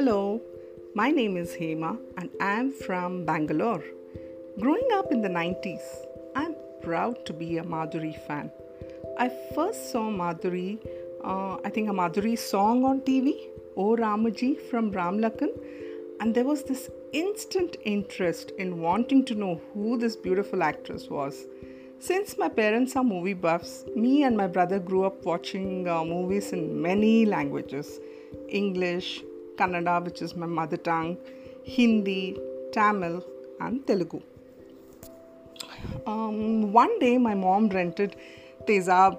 Hello, my name is Hema and I am from Bangalore. Growing up in the 90s, I'm proud to be a Madhuri fan. I first saw Madhuri, uh, I think a Madhuri song on TV, O Ramaji from Ram Lakhan, and there was this instant interest in wanting to know who this beautiful actress was. Since my parents are movie buffs, me and my brother grew up watching uh, movies in many languages English, Kannada, which is my mother tongue, Hindi, Tamil, and Telugu. Um, one day, my mom rented Tezab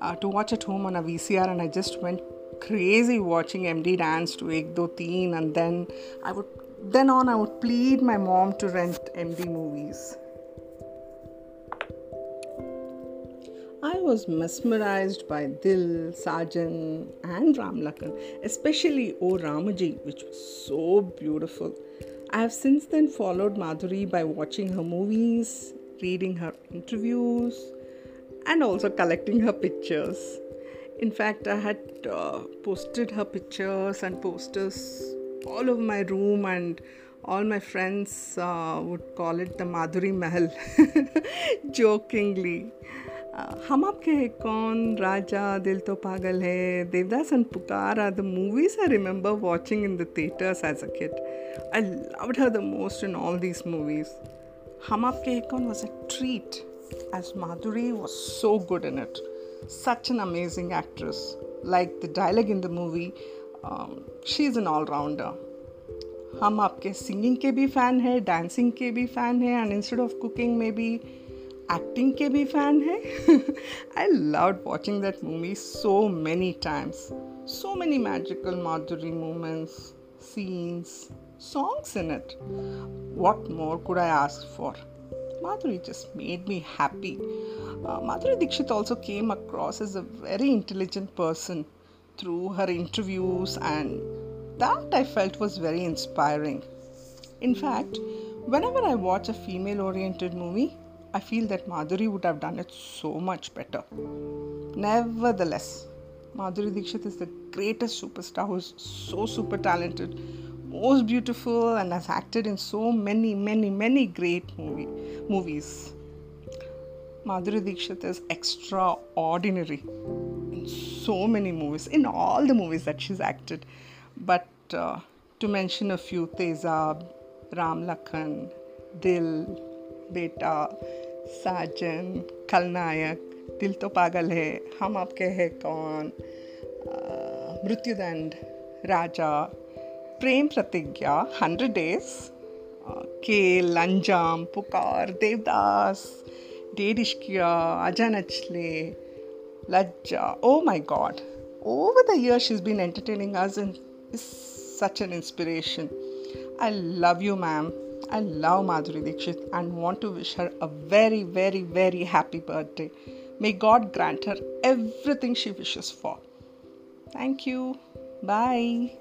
uh, to watch at home on a VCR, and I just went crazy watching MD dance to Ek Do Teen, and then I would then on I would plead my mom to rent MD movies. Was mesmerized by Dil, Sajan, and Ram Lakhan, especially O Ramaji, which was so beautiful. I have since then followed Madhuri by watching her movies, reading her interviews, and also collecting her pictures. In fact, I had uh, posted her pictures and posters all over my room, and all my friends uh, would call it the Madhuri Mahal jokingly. हम आपके है कौन राजा दिल तो पागल है Devdas Puकार are the movies I remember watching in the theaters as a kid. I loved her the most in all these movies. Hum Aapke Hai Kaun was a treat as Madhuri was so good in it. Such an amazing actress. Like the dialogue in the movie, um, she's an all-rounder. हम आपके singing के भी fan है dancing के भी fan है and instead of cooking में भी एक्टिंग के भी फ़ैन है आई love watching that movie so many times so many magical Madhuri moments scenes, songs in it. What more could I ask for? Madhuri just made me happy. Uh, Madhuri Dixit also came across as a very intelligent person through her interviews, and that I felt was very inspiring. In fact, whenever I watch a female oriented movie, I feel that Madhuri would have done it so much better. Nevertheless, Madhuri Dixit is the greatest superstar who's so super talented, most beautiful, and has acted in so many, many, many great movie, movies. Madhuri Dixit is extraordinary in so many movies, in all the movies that she's acted. But uh, to mention a few, Tezab, Ram Lakhan, Dil, बेटा साजन, खलनायक, दिल तो पागल है, हम आपके हैं कौन? मृत्युदंड, राजा, प्रेम प्रतिज्ञा हंड्रेड डेज़ के लंजाम पुकार, Devdas dead Ishqiya Aaja Nachle Lajja oh my god over the years she's been entertaining us and is such an i love you, ma'am. I love Madhuri Dixit and want to wish her a very, very, very happy birthday. May God grant her everything she wishes for. Thank you. Bye.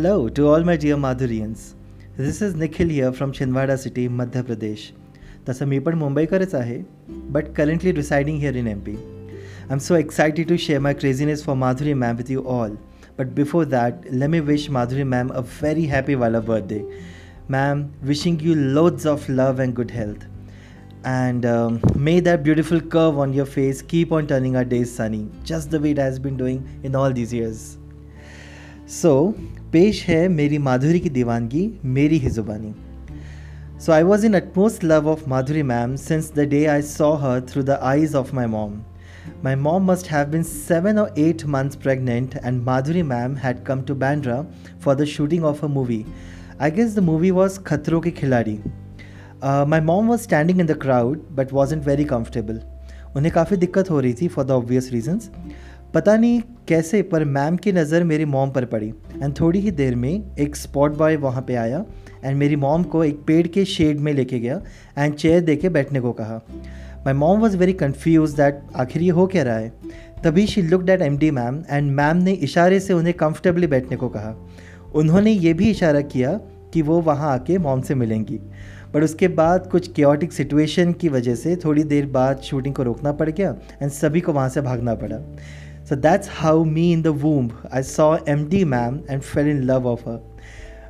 Hello to all my dear Madhurians. This is Nikhil here from Chhindwara city, Madhya Pradesh. तसं मी पण मुंबईकरच आहे but currently residing here in M P I am so excited to share my craziness for Madhuri ma'am with you all but before that let me wish Madhuri ma'am a very happy वाला birthday ma'am wishing you loads of love and good health and um, may that beautiful curve on your face keep on turning our days sunny, just the way it has been doing in all these years. So so, पेश है मेरी माधुरी की दीवानगी मेरी ही जुबानी। So I was in utmost love of Madhuri ma'am since the day I saw her through the eyes of my mom my mom must have been seven or eight months pregnant and Madhuri ma'am had come to Bandra for the shooting of a movie I guess the movie was Khatron Ke Khiladi my mom was standing in the crowd but wasn't very comfortable उन्हें काफ़ी दिक्कत हो रही थी for the obvious regions पता नहीं कैसे? पर मैम की नज़र मेरी मॉम पर पड़ी। एंड थोड़ी ही देर में एक स्पॉट बॉय वहाँ पे आया एंड मेरी मॉम को एक पेड़ के शेड में लेके गया एंड चेयर दे के बैठने को कहा। My mom was very confuse that आखिर ये हो क्या रहा है? तभी she look at M D ma'am and ma'am ने इशारे से उन्हें कंफर्टेबली बैठने को कहा। उन्होंने ये भी इशारा किया कि वो वहाँ आके मॉम से मिलेंगी। बट उसके बाद कुछ क्योटिक सिचुएशन की वजह से थोड़ी देर बाद शूटिंग को रोकना पड़ गया एंड सभी को वहाँ से भागना पड़ा। So that's how me in the womb, I saw MD ma'am and fell in love of her.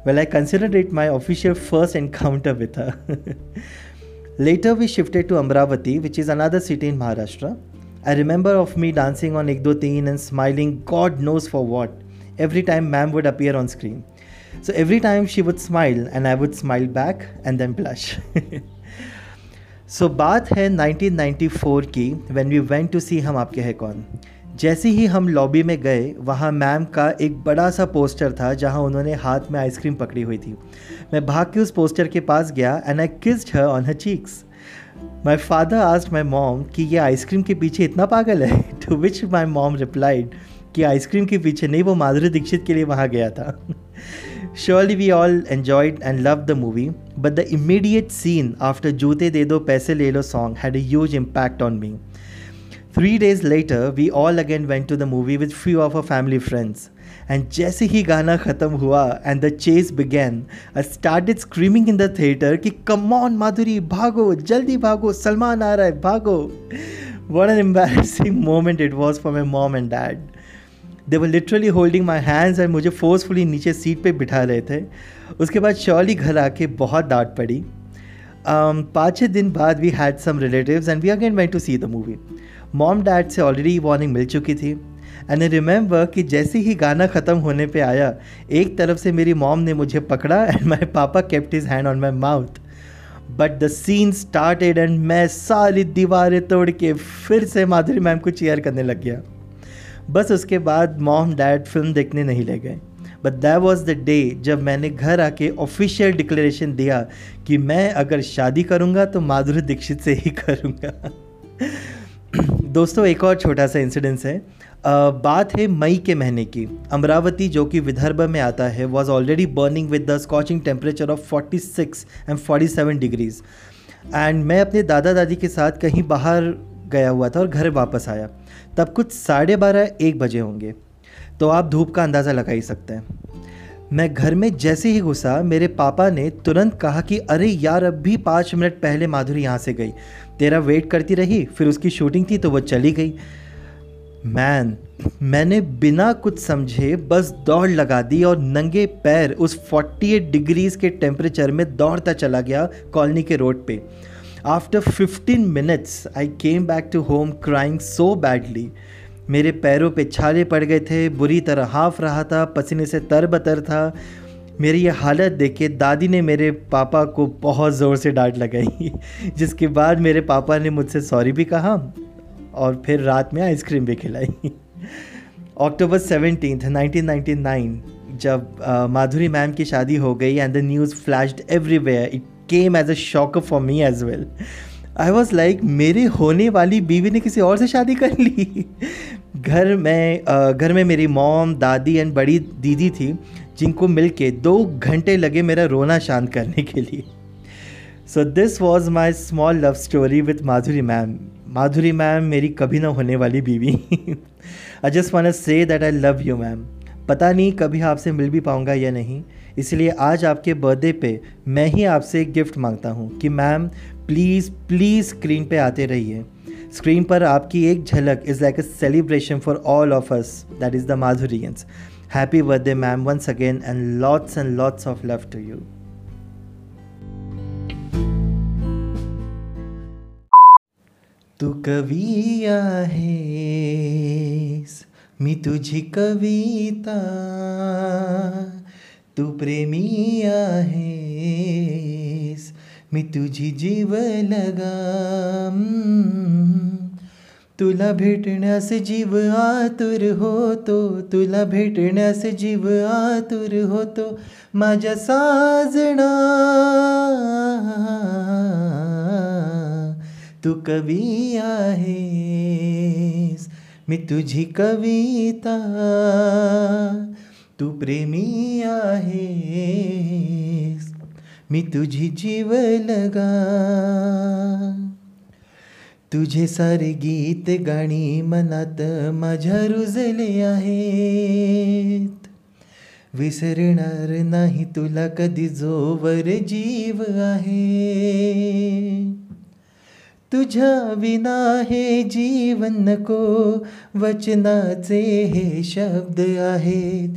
Well, I considered it my official first encounter with her. Later we shifted to Amravati, which is another city in Maharashtra. I remember of me dancing on Ek Do Teen and smiling God knows for what every time ma'am would appear on screen. So every time she would smile and I would smile back and then blush. so बात hai 1994 ki when we went to see हम आपके Hai कौन जैसे ही हम lobby में गए, वहाँ ma'am का एक बड़ा सा पोस्टर था जहाँ उन्होंने हाथ में आइसक्रीम पकड़ी हुई थी। मैं भाग के उस पोस्टर के पास गया and I kissed her on her cheeks my father asked my mom कि ये आइसक्रीम के पीछे इतना पागल है? To which my mom replied कि आइसक्रीम के पीछे नहीं, वो माधुरी दीक्षित के लिए वहाँ गया था। Surely we all enjoyed and love the movie but the immediate scene after Joote De Do, Paise Le Lo song had a huge impact on me. Three days later we all again went to the movie with few of a family friends and जैसे ही गाना खत्म हुआ and the chase began I started screaming in the theatre कि come on Madhuri भागो, जल्दी भागो, सलमान आ रहा है, भागो. What an embarrassing moment it was for my mom and dad they were literally holding my hands and मुझे फोर्सफुली नीचे सीट पर बिठा रहे थे. उसके बाद श्योली घर आके बहुत डांट पड़ी. Um, पाँच छः दिन बाद we had some relative and we again went to see the movie mom dad से ऑलरेडी वार्निंग मिल चुकी थी। एंड आई रिमेंबर कि जैसे ही गाना ख़त्म होने पे आया, एक तरफ़ से मेरी मॉम ने मुझे पकड़ा and my papa kept his hand on my mouth but the scene started and मैं सारी दीवारें तोड़ के फिर से माधुरी मैम को चेयर करने लग गया। बस उसके बाद मॉम डैड फ़िल्म देखने नहीं ले गए। But that was the day जब मैंने घर आके ऑफिशियल डिक्लेरेशन दिया कि मैं अगर शादी करूँगा तो माधुरी दीक्षित से ही करूँगा। दोस्तों एक और छोटा सा इंसिडेंस है। Uh, बात है मई के महीने की। अमरावती जो कि विदर्भ में आता है was already burning with the scorching temperature of 46 and 47 degrees and मैं अपने दादा दादी के साथ कहीं बाहर गया हुआ था और घर वापस आया। तब कुछ साढ़े बारह एक बजे होंगे। तो आप धूप का अंदाज़ा लगा ही सकते हैं। मैं घर में जैसे ही घुसा मेरे पापा ने तुरंत कहा कि अरे यार अब भी पाँच मिनट पहले माधुरी यहाँ से गई। तेरा वेट करती रही, फिर उसकी शूटिंग थी तो वो चली गई। मैन मैंने बिना कुछ समझे बस दौड़ लगा दी और नंगे पैर उस 48 डिग्रीज के टेम्परेचर में दौड़ता चला गया कॉलोनी के रोड पे। After 15 minutes I came back to home crying so badly मेरे पैरों पे छाले पड़ गए थे, बुरी तरह हाफ़ रहा था, पसीने से तर बतर था। मेरी ये हालत देख के दादी ने मेरे पापा को बहुत ज़ोर से डांट लगाई, जिसके बाद मेरे पापा ने मुझसे सॉरी भी कहा और फिर रात में आइसक्रीम भी खिलाई। अक्टूबर सेवनटीन 1999 जब माधुरी मैम की शादी हो गई and the news flashed everywhere it came as a shock for me as well I was like मेरे होने वाली बीवी ने किसी और से शादी कर ली? घर में घर में मेरी मॉम, दादी एंड बड़ी दीदी थी जिनको मिल के दो घंटे लगे मेरा रोना शांत करने के लिए। So this was my small love story with Madhuri ma'am Madhuri ma'am मेरी कभी ना होने वाली बीवी। I just wanna say that I love you ma'am पता नहीं कभी आपसे मिल भी पाऊँगा या नहीं। इसलिए आज आपके बर्थडे पे मैं ही आपसे गिफ्ट माँगता हूँ कि मैम प्लीज़ प्लीज़ स्क्रीन पे आते रहिए। स्क्रीन पर आपकी एक झलक is like a celebration for all of us that is the Madhurians happy birthday ma'am once again and lots and lots of love to you तू कवी आहेस मी तुझी कविता तू प्रेमी आहेस मी तुझी जीव लगा तुला भेटण्यास जीव आतुर होतो तुला भेटण्यास जीव आतुर होतो माझ्या साजना. तू कवी आहेस मी तुझी कविता. तू प्रेमी आहेस मी तुझी जीव लगा तुझे सारे गीत गाणी मनात माझ्या रुजले आहेत. विसरणार नाही तुला कधी जोवर जीव आहे. तुझ्या विना हे जीवन नको वचनाचे हे शब्द आहेत.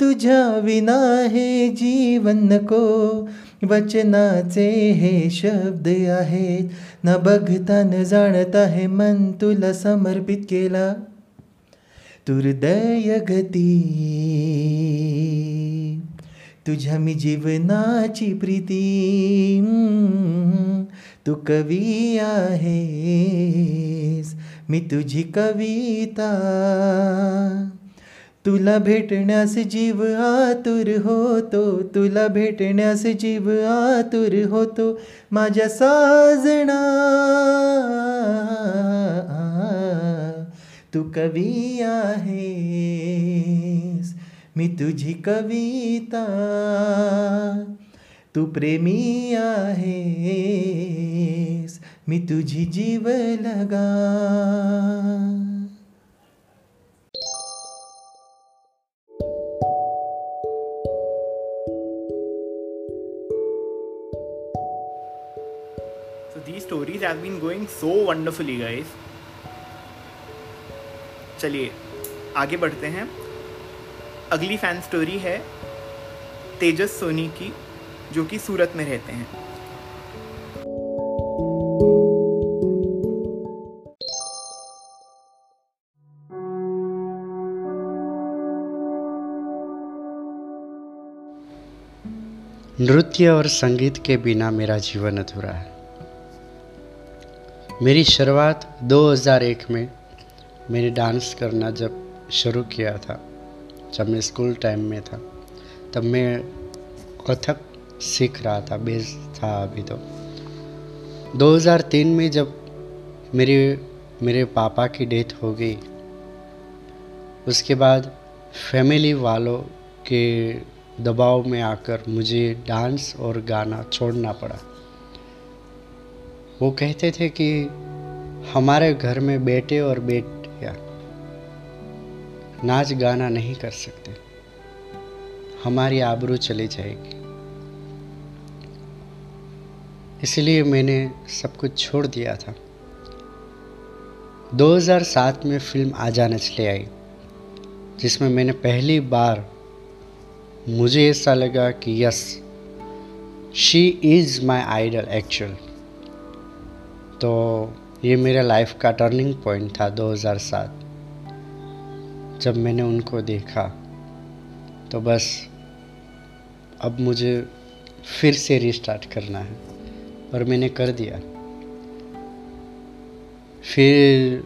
तुझ्या विना हे जीवन नको वचनाचे हे शब्द आहेत. न बघता न जाणत आहे मन तुला समर्पित केला. तुर्दय गती. तुझ्या मी जीवनाची प्रीती. तू कवी आहेस. मी तुझी कविता. तुला भेटण्यास जीव आतुर होतो तुला भेटण्यास जीव आतुर होतो माझ्या साजना. तू कवी आहेस मी तुझी कविता. तू प्रेमी आहेस मी तुझी जीव लगा stories have been going so wonderfully, guys. चलिए आगे बढ़ते हैं। अगली फ़ैन स्टोरी है तेजस सोनी की जो कि सूरत में रहते हैं। नृत्य और संगीत के बिना मेरा जीवन अधूरा है। मेरी शुरुआत 2001 में मैंने डांस करना जब शुरू किया था, जब मैं स्कूल टाइम में था, तब मैं कथक सीख रहा था, बेस था अभी तो। 2003 में जब मेरे मेरे पापा की डेथ हो गई, उसके बाद फैमिली वालों के दबाव में आकर मुझे डांस और गाना छोड़ना पड़ा। वो कहते थे कि हमारे घर में बेटे और बेटियाँ नाच गाना नहीं कर सकते। हमारी आबरू चली जाएगी। इसलिए मैंने सब कुछ छोड़ दिया था। 2007 में फ़िल्म आ आजा नचले आई, जिसमें मैंने पहली बार मुझे ऐसा लगा कि yes she is my idol actual तो ये मेरे लाइफ का टर्निंग पॉइंट था 2007 जब मैंने उनको देखा तो बस अब मुझे फिर से रिस्टार्ट करना है और मैंने कर दिया। फिर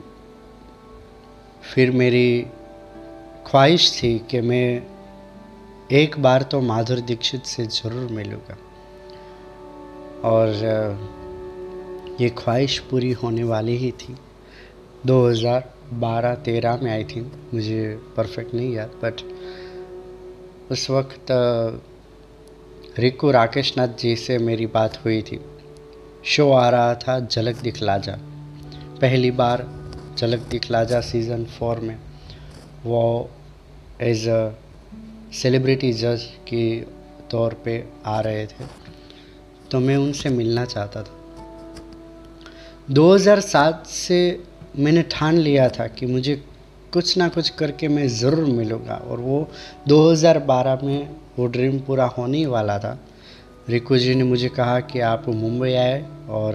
फिर मेरी ख्वाहिश थी कि मैं एक बार तो माधुर दीक्षित से ज़रूर मिलूँगा। और ये ख्वाहिश पूरी होने वाली ही थी। 2012-13 में आई थिंक मुझे परफेक्ट नहीं याद बट उस वक्त रिकू राकेश नाथ जी से मेरी बात हुई थी। शो आ रहा था झलक दिखला जा पहली बार झलक दिखला जा सीज़न फोर में। वो एज अ सेलिब्रिटी जज के तौर पे आ रहे थे। तो मैं उनसे मिलना चाहता था। 2007 से मैंने ठान लिया था कि मुझे कुछ ना कुछ करके मैं ज़रूर मिलूँगा। और वो 2012 में वो ड्रीम पूरा होने ही वाला था। रिकू जी ने मुझे कहा कि आप मुंबई आए और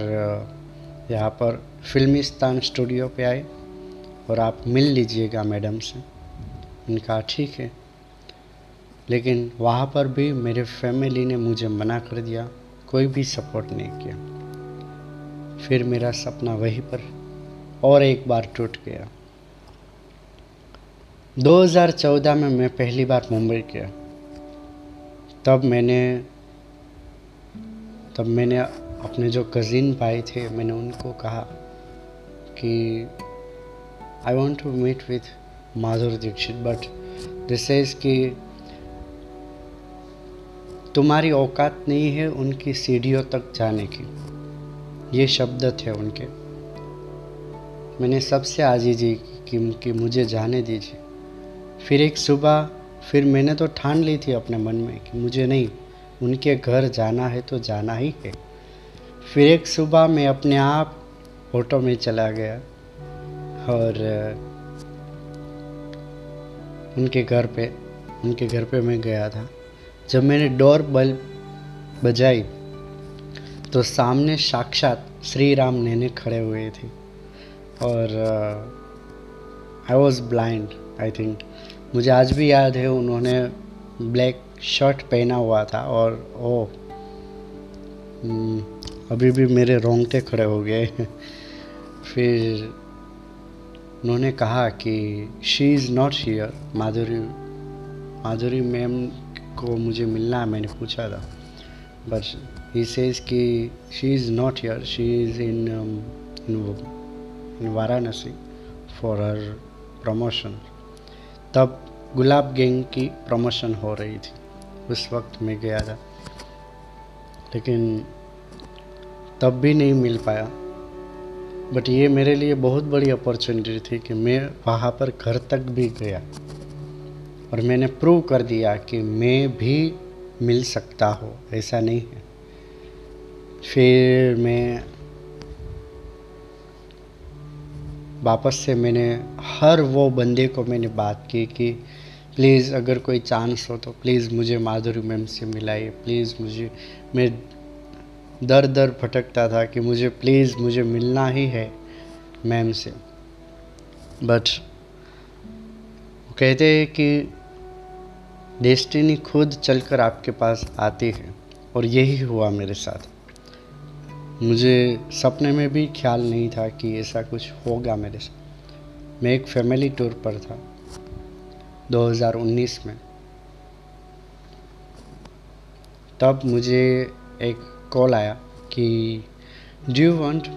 यहाँ पर फिल्मिस्तान स्टूडियो पे आए और आप मिल लीजिएगा मैडम से। उनका ठीक है। लेकिन वहाँ पर भी मेरे फैमिली ने मुझे मना कर दिया, कोई भी सपोर्ट नहीं किया। फिर मेरा सपना वहीं पर और एक बार टूट गया। 2014 में मैं पहली बार मुंबई गया। तब मैंने तब मैंने अपने जो कज़िन भाई थे, मैंने उनको कहा कि I want to meet with Madhuri Dixit but this is कि तुम्हारी औकात नहीं है उनकी सीढ़ियों तक जाने की। ये शब्द थे उनके। मैंने सबसे आजीजी की, कि मुझे जाने दीजिए। फिर एक सुबह, फिर मैंने तो ठान ली थी अपने मन में कि मुझे नहीं, उनके घर जाना है तो जाना ही है। फिर एक सुबह मैं अपने आप ऑटो में चला गया और, उनके घर पे, उनके घर पे मैं गया था। जब मैंने डोर बल्ब बजाई तो सामने साक्षात श्री राम नैने खड़े हुए थे। और I was blind I think मुझे आज भी याद है उन्होंने ब्लैक शर्ट पहना हुआ था और ओ हम्म, अभी भी मेरे रोंगटे खड़े हो गए फिर उन्होंने कहा कि she is not here Madhuri Madhuri ma'am को मुझे मिलना है मैंने पूछा था। बट ही सेज कि she is not here she is in in Varanasi for her promotion तब गुलाब गैंग की प्रमोशन हो रही थी। उस वक्त मैं गया था। लेकिन तब भी नहीं मिल पाया। बट ये मेरे लिए बहुत बड़ी अपॉर्चुनिटी थी कि मैं वहाँ पर घर तक भी गया। और मैंने प्रूव कर दिया कि मैं भी मिल सकता हूँ। ऐसा नहीं है। फिर मैं वापस से मैंने हर वो बंदे को मैंने बात की कि प्लीज़ अगर कोई चांस हो तो प्लीज़ मुझे माधुरी मैम से मिलाइए। प्लीज़ मुझे, मैं दर दर भटकता था कि मुझे प्लीज़ मुझे मिलना ही है मैम से। बट कहते हैं कि डेस्टिनी खुद चलकर आपके पास आती है और यही हुआ मेरे साथ। मुझे सपने में भी ख्याल नहीं था कि ऐसा कुछ होगा मेरे साथ। मैं एक फैमिली टूर पर था 2019 में। तब मुझे एक कॉल आया कि do you want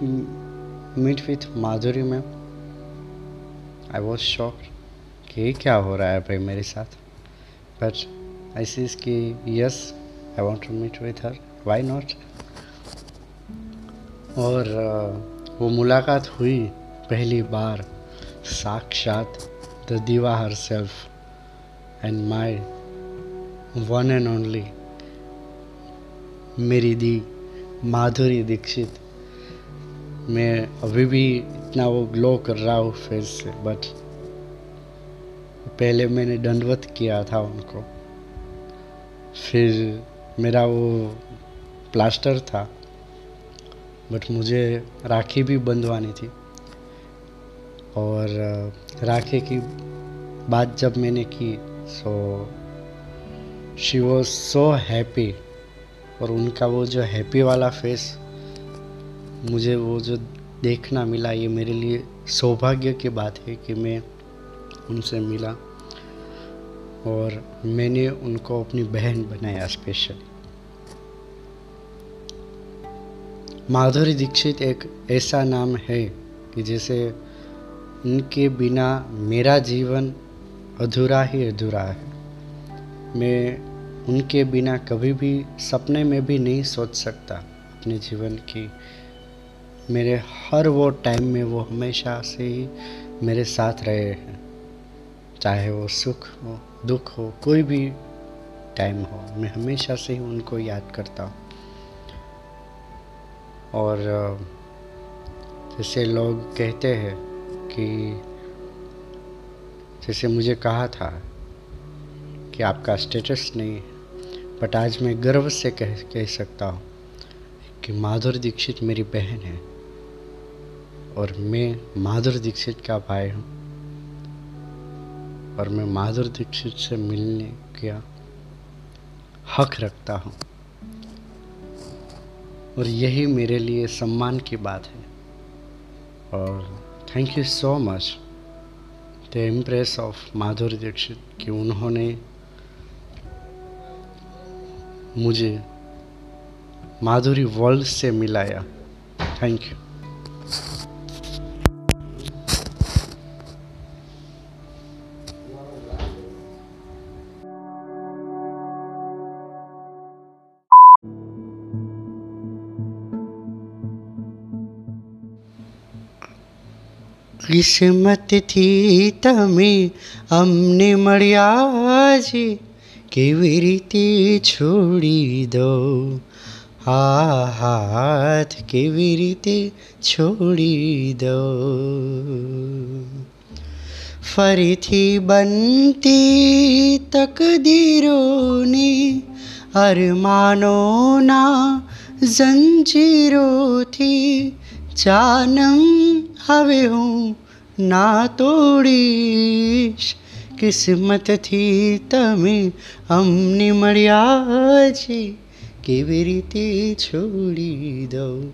meet with Madhuri ma'am I was shock कि क्या हो रहा है भाई मेरे साथ। बट आई सीज कि yes I want to meet with her why not और वो मुलाकात हुई पहली बार, साक्षात the diva herself and my one and only मेरी दी माधुरी दीक्षित। मैं अभी भी इतना वो ग्लो कर रहा हूँ फेस से बट पहले मैंने दंडवत किया था उनको। फिर मेरा वो प्लास्टर था। बट मुझे राखी भी बंधवानी थी। और राखी की बात जब मैंने की so she was so happy और उनका वो जो हैप्पी वाला फेस मुझे वो जो देखना मिला, ये मेरे लिए सौभाग्य की बात है कि मैं उनसे मिला। और मैंने उनको अपनी बहन बनाया स्पेशल माधुरी दीक्षित एक ऐसा नाम है कि जैसे उनके बिना मेरा जीवन अधूरा ही अधूरा है। मैं उनके बिना कभी भी सपने में भी नहीं सोच सकता अपने जीवन की। मेरे हर वो टाइम में वो हमेशा से ही मेरे साथ रहे हैं। चाहे वो सुख हो, दुख हो, कोई भी टाइम हो, मैं हमेशा से ही उनको याद करता हूँ। और जैसे लोग कहते हैं कि, जैसे मुझे कहा था कि आपका स्टेटस नहीं है बट आज मैं गर्व से कह कह सकता हूँ कि माधुर दीक्षित मेरी बहन है और मैं माधुर दीक्षित का भाई हूँ और मैं माधुर दीक्षित से मिलने का हक रखता हूँ। और यही मेरे लिए सम्मान की बात है। और thank you so much the empress of Madhuri Dixit कि उन्होंने मुझे माधुरी वर्ल्ड से मिलाया। थैंक यू કિસ્મત થી તમે અમને મળ્યા છે કેવી રીતે છોડી દો આ હાથ કેવી રીતે છોડી દો ફરીથી બનતી તકદીરોને અરમાનોના જંજીરોથી જાનમ હવે હું ના તોડીશ. કિસ્મતથી તમે અમને મળ્યા છે. કેવી રીતે છોડી દઉં?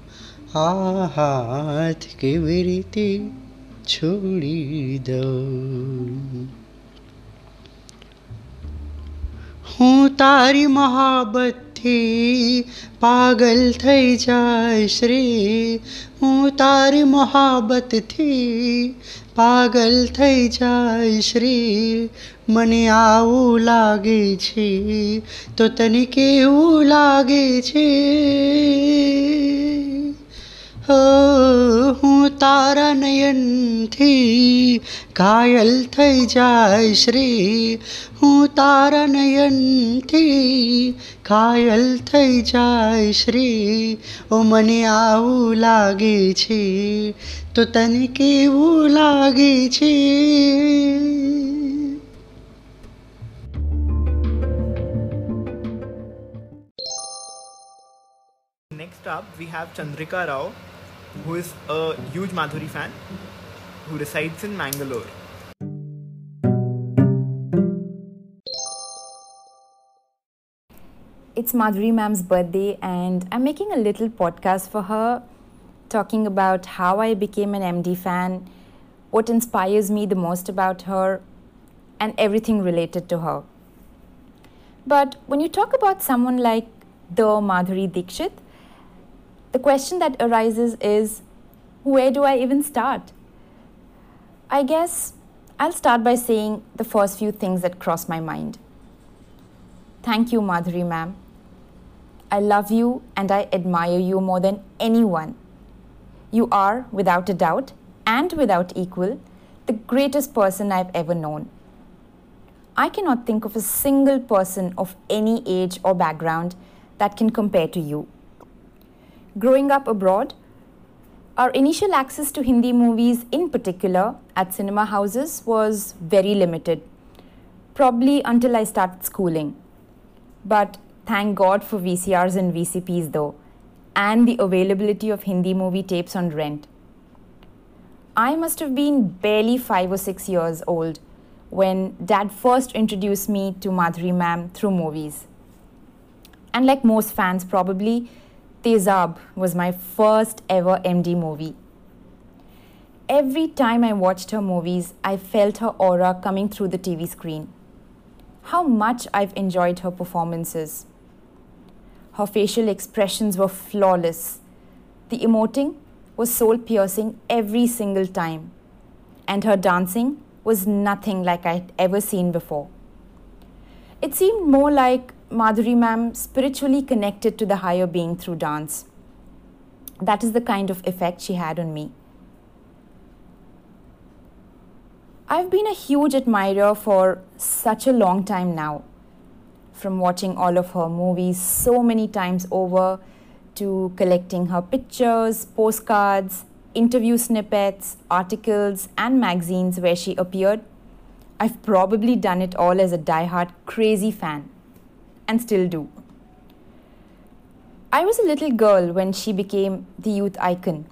આ હાથ કેવી રીતે છોડી દઉં? હું તારી મહાબતથી પાગલ થઈ જાય શ્રી. હું તારી મહાબતથી પાગલ થઈ જાય શ્રી. મને આવું લાગે છે, તો તને કેવું લાગે છે? હો તારા નયનથી ઘાયલ થઈ જાય શ્રી. હું તારા નયનથી ઘાયલ થઈ જાય શ્રી. ઓ મને આવું લાગે છે તો તને કેવું લાગે છે? Next up, we have Chandrika Rao, who is a huge Madhuri fan, who resides in Mangalore. It's Madhuri ma'am's birthday, and I'm making a little podcast for her, talking about how I became an MD fan, what inspires me the most about her, and everything related to her. But when you talk about someone like the Madhuri Dixit, the question that arises is where do I even start? I guess I'll start by saying the first few things that cross my mind. Thank you, Madhuri ma'am. I love you and I admire you more than anyone. You are, without a doubt and without equal, the greatest person I've ever known. I cannot think of a single person of any age or background that can compare to you. Growing up abroad, our initial access to Hindi movies, in particular at cinema houses, was very limited, probably until I started schooling. But thank God for VCRs and VCPs, though, and the availability of Hindi movie tapes on rent. I must have been barely five or six years old when dad first introduced me to Madhuri ma'am through movies. And like most fans, probably, Tezab was my first ever MD movie. Every time I watched her movies, I felt her aura coming through the TV screen. How much I've enjoyed her performances. Her facial expressions were flawless. The emoting was soul piercing every single time. And her dancing was nothing like I'd ever seen before. It seemed more like Madhuri ma'am spiritually connected to the higher being through dance. That is the kind of effect she had on me. I've been a huge admirer for such a long time now. From watching all of her movies so many times over to collecting her pictures, postcards, interview snippets, articles, and magazines where she appeared, I've probably done it all as a die-hard crazy fan and still do. I was a little girl when she became the youth icon.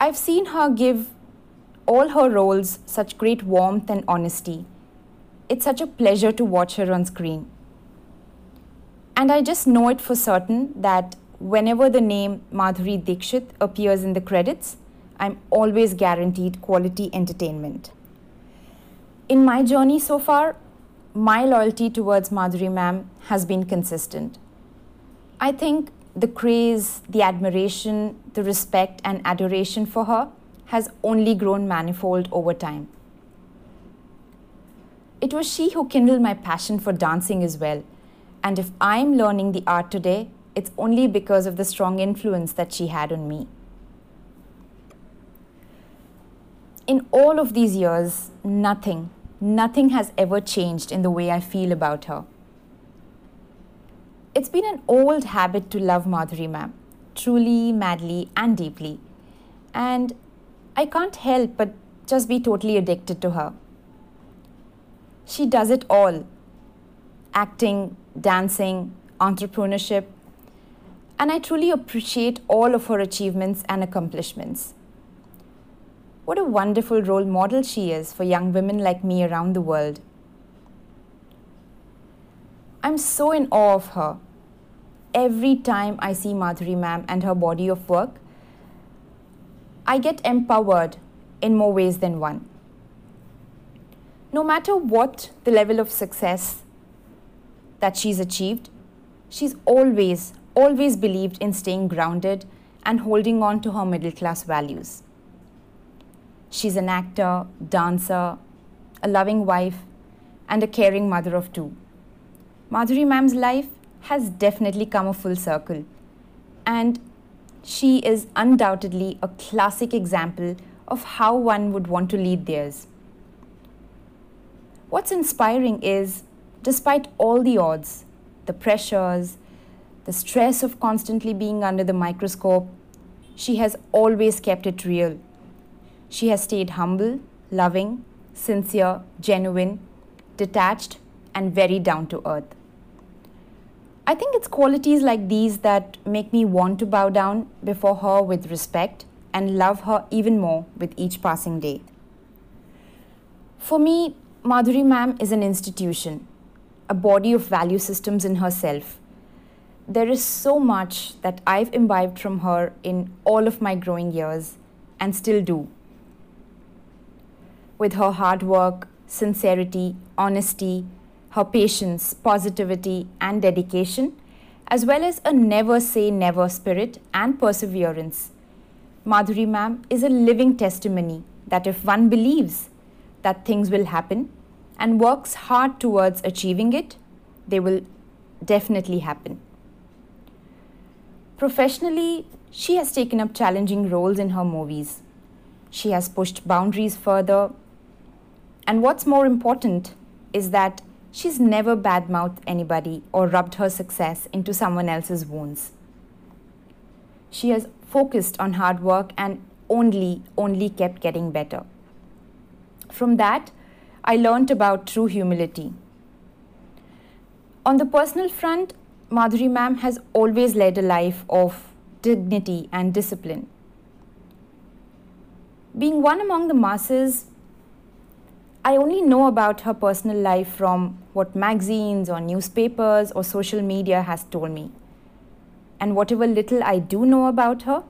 I've seen her give all her roles such great warmth and honesty. It's such a pleasure to watch her on screen. And I just know it for certain that whenever the name Madhuri Dixit appears in the credits, I'm always guaranteed quality entertainment. In my journey so far, my loyalty towards Madhuri ma'am has been consistent. I think the craze, the admiration, the respect, and adoration for her has only grown manifold over time. It was she who kindled my passion for dancing as well. And if I'm learning the art today, it's only because of the strong influence that she had on me. in all of these years, nothing, nothing has ever changed in the way I feel about her. It's been an old habit to love Madhuri ma'am, truly, madly, and deeply. And I can't help but just be totally addicted to her. She does it all acting, dancing, entrepreneurship, and I truly appreciate all of her achievements and accomplishments. What a wonderful role model she is for young women like me around the world. I'm so in awe of her. Every time I see Madhuri ma'am and her body of work, I get empowered in more ways than one. No matter what the level of success that she's achieved, she's always, always believed in staying grounded and holding on to her middle class values. She's an actor, dancer, a loving wife, and a caring mother of two. Madhuri ma'am's life has definitely come a full circle, and she is undoubtedly a classic example of how one would want to lead theirs. What's inspiring is, despite all the odds, the pressures, the stress of constantly being under the microscope, she has always kept it real. She has stayed humble, loving, sincere, genuine, detached, and very down to earth. I think it's qualities like these that make me want to bow down before her with respect and love her even more with each passing day. For me, Madhuri ma'am is an institution, a body of value systems in herself. There is so much that I've imbibed from her in all of my growing years and still do. With her hard work, sincerity, honesty, her patience, positivity, and dedication, as well as a never say never spirit and perseverance. Madhuri ma'am is a living testimony that if one believes that things will happen and works hard towards achieving it, they will definitely happen. Professionally, she has taken up challenging roles in her movies. She has pushed boundaries further. And what's more important is that she's never badmouthed anybody or rubbed her success into someone else's wounds. She has focused on hard work and only, only kept getting better. From that, I learned about true humility. On the personal front, Madhuri ma'am has always led a life of dignity and discipline. Being one among the masses, I only know about her personal life from what magazines or newspapers or social media has told me. And whatever little I do know about her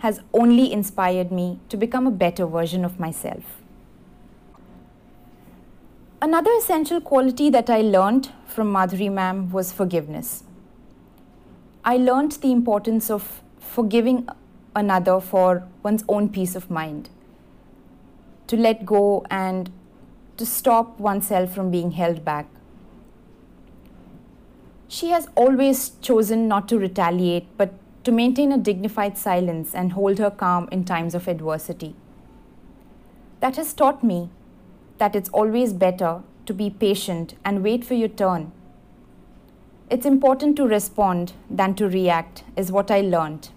has only inspired me to become a better version of myself. Another essential quality that I learned from Madhuri ma'am was forgiveness. I learned the importance of forgiving another for one's own peace of mind, to let go and to stop oneself from being held back. She has always chosen not to retaliate but to maintain a dignified silence and hold her calm in times of adversity. That has taught me that it's always better to be patient and wait for your turn. It's important to respond than to react, is what I learned.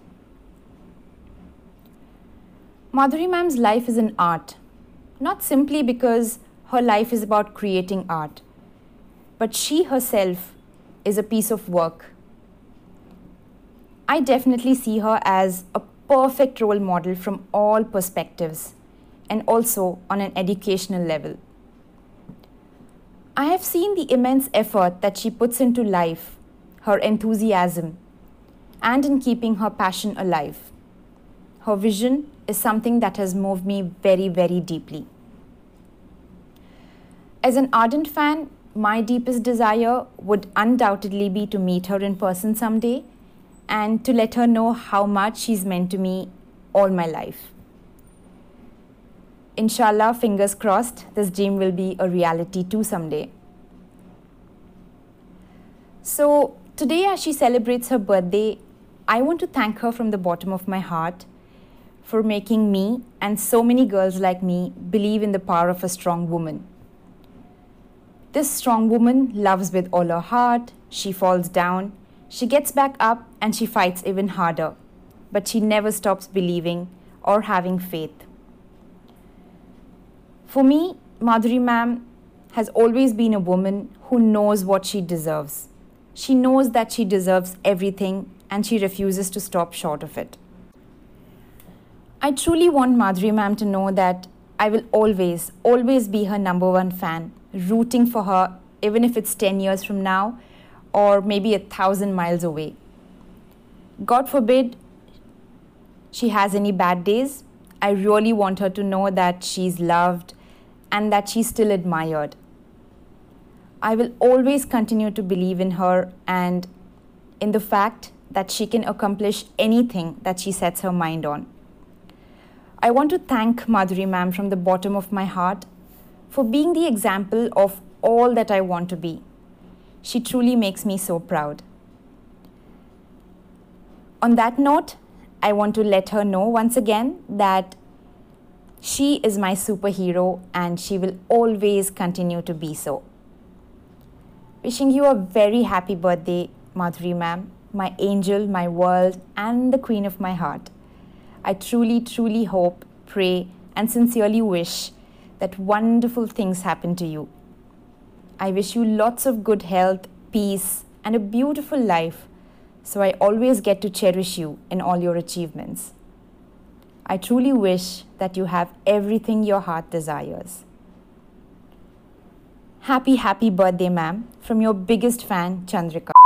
Madhuri ma'am's life is an art, not simply because her life is about creating art, but she herself is a piece of work. I definitely see her as a perfect role model from all perspectives and also on an educational level. I have seen the immense effort that she puts into life, her enthusiasm, and in keeping her passion alive. Her vision is something that has moved me very, very deeply. As an ardent fan, my deepest desire would undoubtedly be to meet her in person someday and to let her know how much she's meant to me all my life. Inshallah, fingers crossed, this dream will be a reality too someday. So, today, as she celebrates her birthday, I want to thank her from the bottom of my heart for making me and so many girls like me believe in the power of a strong woman. This strong woman loves with all her heart, she falls down, she gets back up, and she fights even harder. But she never stops believing or having faith. For me, Madhuri ma'am has always been a woman who knows what she deserves. She knows that she deserves everything and she refuses to stop short of it. I truly want Madhuri ma'am to know that I will always, always be her number one fan, rooting for her, even if it's 10 years from now or maybe a thousand miles away. God forbid she has any bad days. I really want her to know that she's loved and that she's still admired. I will always continue to believe in her and in the fact that she can accomplish anything that she sets her mind on. I want to thank Madhuri ma'am from the bottom of my heart for being the example of all that I want to be. She truly makes me so proud. On that note, I want to let her know once again that she is my superhero and she will always continue to be so. Wishing you a very happy birthday, Madhuri ma'am, my angel, my world, and the queen of my heart. I truly, truly hope, pray, and sincerely wish that wonderful things happen to you. I wish you lots of good health, peace, and a beautiful life so I always get to cherish you in all your achievements. I truly wish that you have everything your heart desires. Happy, happy birthday, ma'am, from your biggest fan, Chandrika.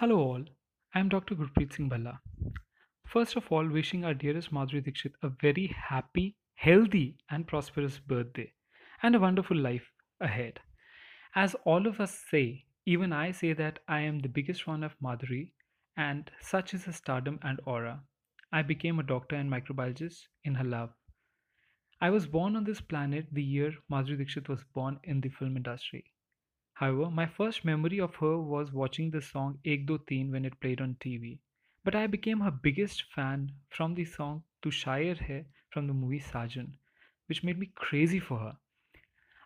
Hello all, I am Dr. Gurpreet Singh Bhalla. First of all, wishing our dearest Madhuri Dixit a very happy, healthy, and prosperous birthday and a wonderful life ahead. As all of us say, even I say that I am the biggest fan of Madhuri, and such is her stardom and aura. I became a doctor and microbiologist in her love. I was born on this planet the year Madhuri Dixit was born in the film industry. However, my first memory of her was watching the song Ek Do Teen when it played on TV. But I became her biggest fan from the song Tu Shayar Hai from the movie Saajan, which made me crazy for her.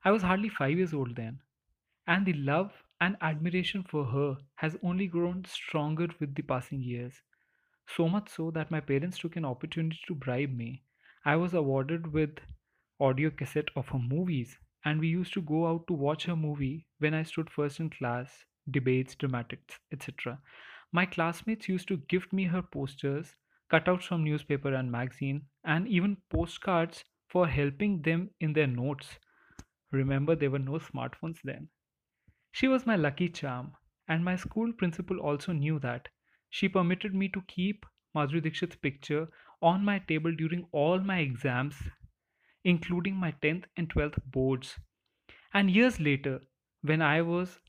I was hardly five years old then, and the love and admiration for her has only grown stronger with the passing years. So much so that my parents took an opportunity to bribe me. I was awarded with audio cassette of her movies and we used to go out to watch her movie when I stood first in class, debates, dramatics, etc. My classmates used to gift me her posters, cutouts from newspaper and magazine, and even postcards for helping them in their notes. Remember, there were no smartphones then. She was my lucky charm, and my school principal also knew that. She permitted me to keep Madhuri Dixit's picture on my table during all my exams, including my 10th and 12th boards. And years later, when I was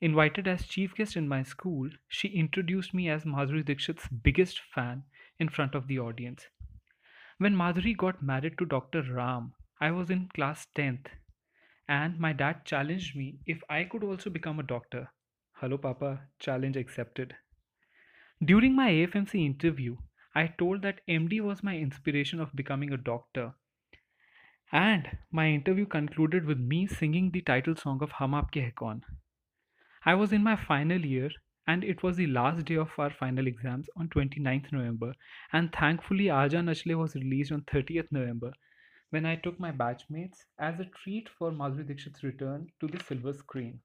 invited as chief guest in my school, she introduced me as Madhuri Dixit's biggest fan in front of the audience. When Madhuri got married to Dr. Ram, I was in class 10th, and my dad challenged me if I could also become a doctor. Hello, Papa, challenge accepted. During my AFMC interview, I told that MD was my inspiration of becoming a doctor. And my interview concluded with me singing the title song of Hum Aapke Hai Kaun. I was in my final year and it was the last day of our final exams on 29th November and thankfully Aaja Nachle was released on 30th November when I took my batchmates as a treat for Madhuri Dixit's return to the silver screen.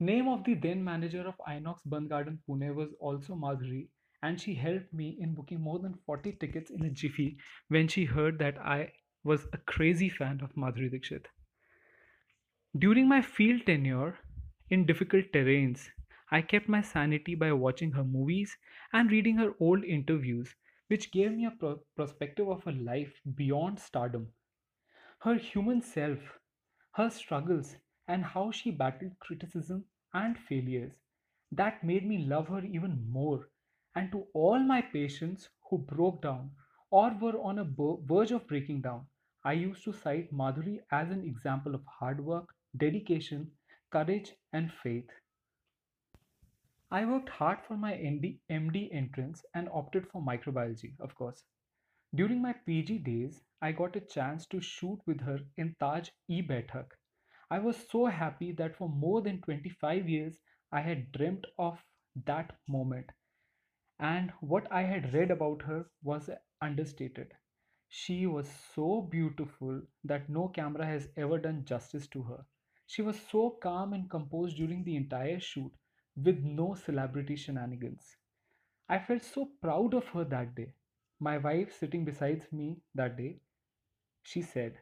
Name of the then manager of Inox Bund Garden Pune was also Madhuri, and she helped me in booking more than 40 tickets in a jiffy when she heard that I was a crazy fan of Madhuri Dixit. During my field tenure in difficult terrains, I kept my sanity by watching her movies and reading her old interviews, which gave me a pro- perspective of her life beyond stardom. Her human self, her struggles, and how she battled criticism and failures. That made me love her even more. And to all my patients who broke down or were on a verge of breaking down, I used to cite Madhuri as an example of hard work, dedication, courage, and faith. I worked hard for my MD, MD entrance and opted for microbiology, of course. During my PG days, I got a chance to shoot with her in Taj E Baithak, I was so happy that for more than 25 years I had dreamt of that moment. And what I had read about her was understated. She was so beautiful that no camera has ever done justice to her. She was so calm and composed during the entire shoot with no celebrity shenanigans. I felt so proud of her that day. My wife sitting beside me that day, she said,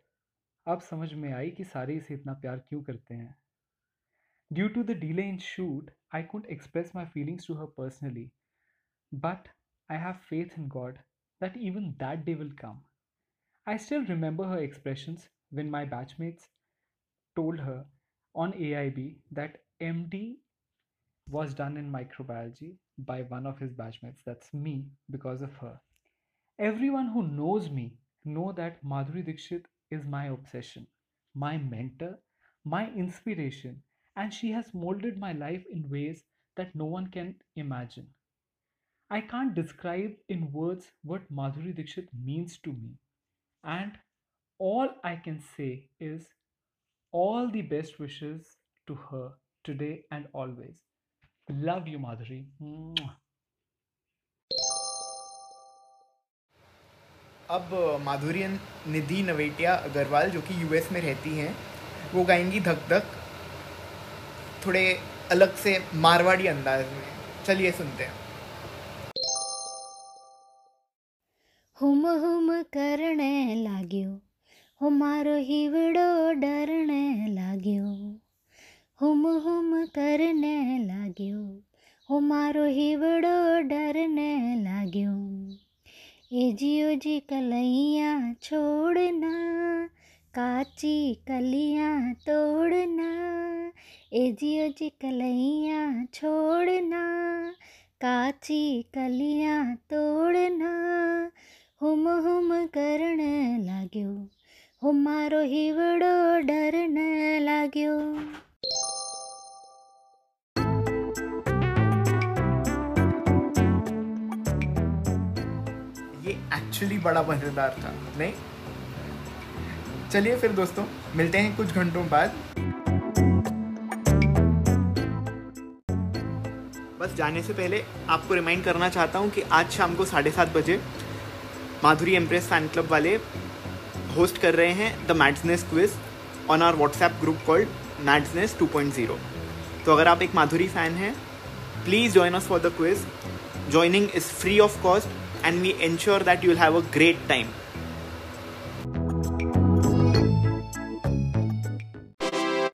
अब समझ में आई कि सारे इसे इतना प्यार क्यों करते हैं due to the delay in shoot I कुंट express my feelings to her personally but I have faith in God that even that day will come. I still remember her expressions when my batchmates told her on AIB that MD was done in microbiology by one of his batchmates. That's me because of her. Everyone who knows me know that Madhuri Dixit is my obsession, my mentor, my inspiration, and she has molded my life in ways that no one can imagine. I can't describe in words what Madhuri Dixit means to me. And all I can say is all the best wishes to her today and always. Love you, Madhuri. अब माधुरी निधि नवेटिया अग्रवाल जो कि US में रहती हैं वो गाएँगी धक धक थोड़े अलग से मारवाड़ी अंदाज में चलिए सुनते हैं કરણે લાગ્યો હું મારો હીવડો ડરણે લાગ્યો હુમ હુમ કરને લાગ્યો હું મારો હીવડો ડરને લાગ્યો એ જીઓ જી કલૈયા છોડના કાચી કલિયા તોડના એ જીઓ જી કલૈયા છોડના काची कलियाँ तोड़ना हुम हुम करण लाग्यो। हो मारो हिवड़ो डरन लाग्यो। एक्चुअली बड़ा मज़ेदार था। नहीं? चलिए फिर दोस्तों, मिलते हैं कुछ घंटों बाद। बस जाने से पहले आपको रिमाइंड करना चाहता हूँ कि आज शाम को साढ़े सात बजे माधुरी एम्प्रेस फ़ैन क्लब वाले होस्ट कर रहे हैं the madness quiz on our WhatsApp group called madness 2.0 तो अगर आप एक माधुरी फ़ैन हैं please join us for the quiz joining is free of cost and we ensure that you will have a great time.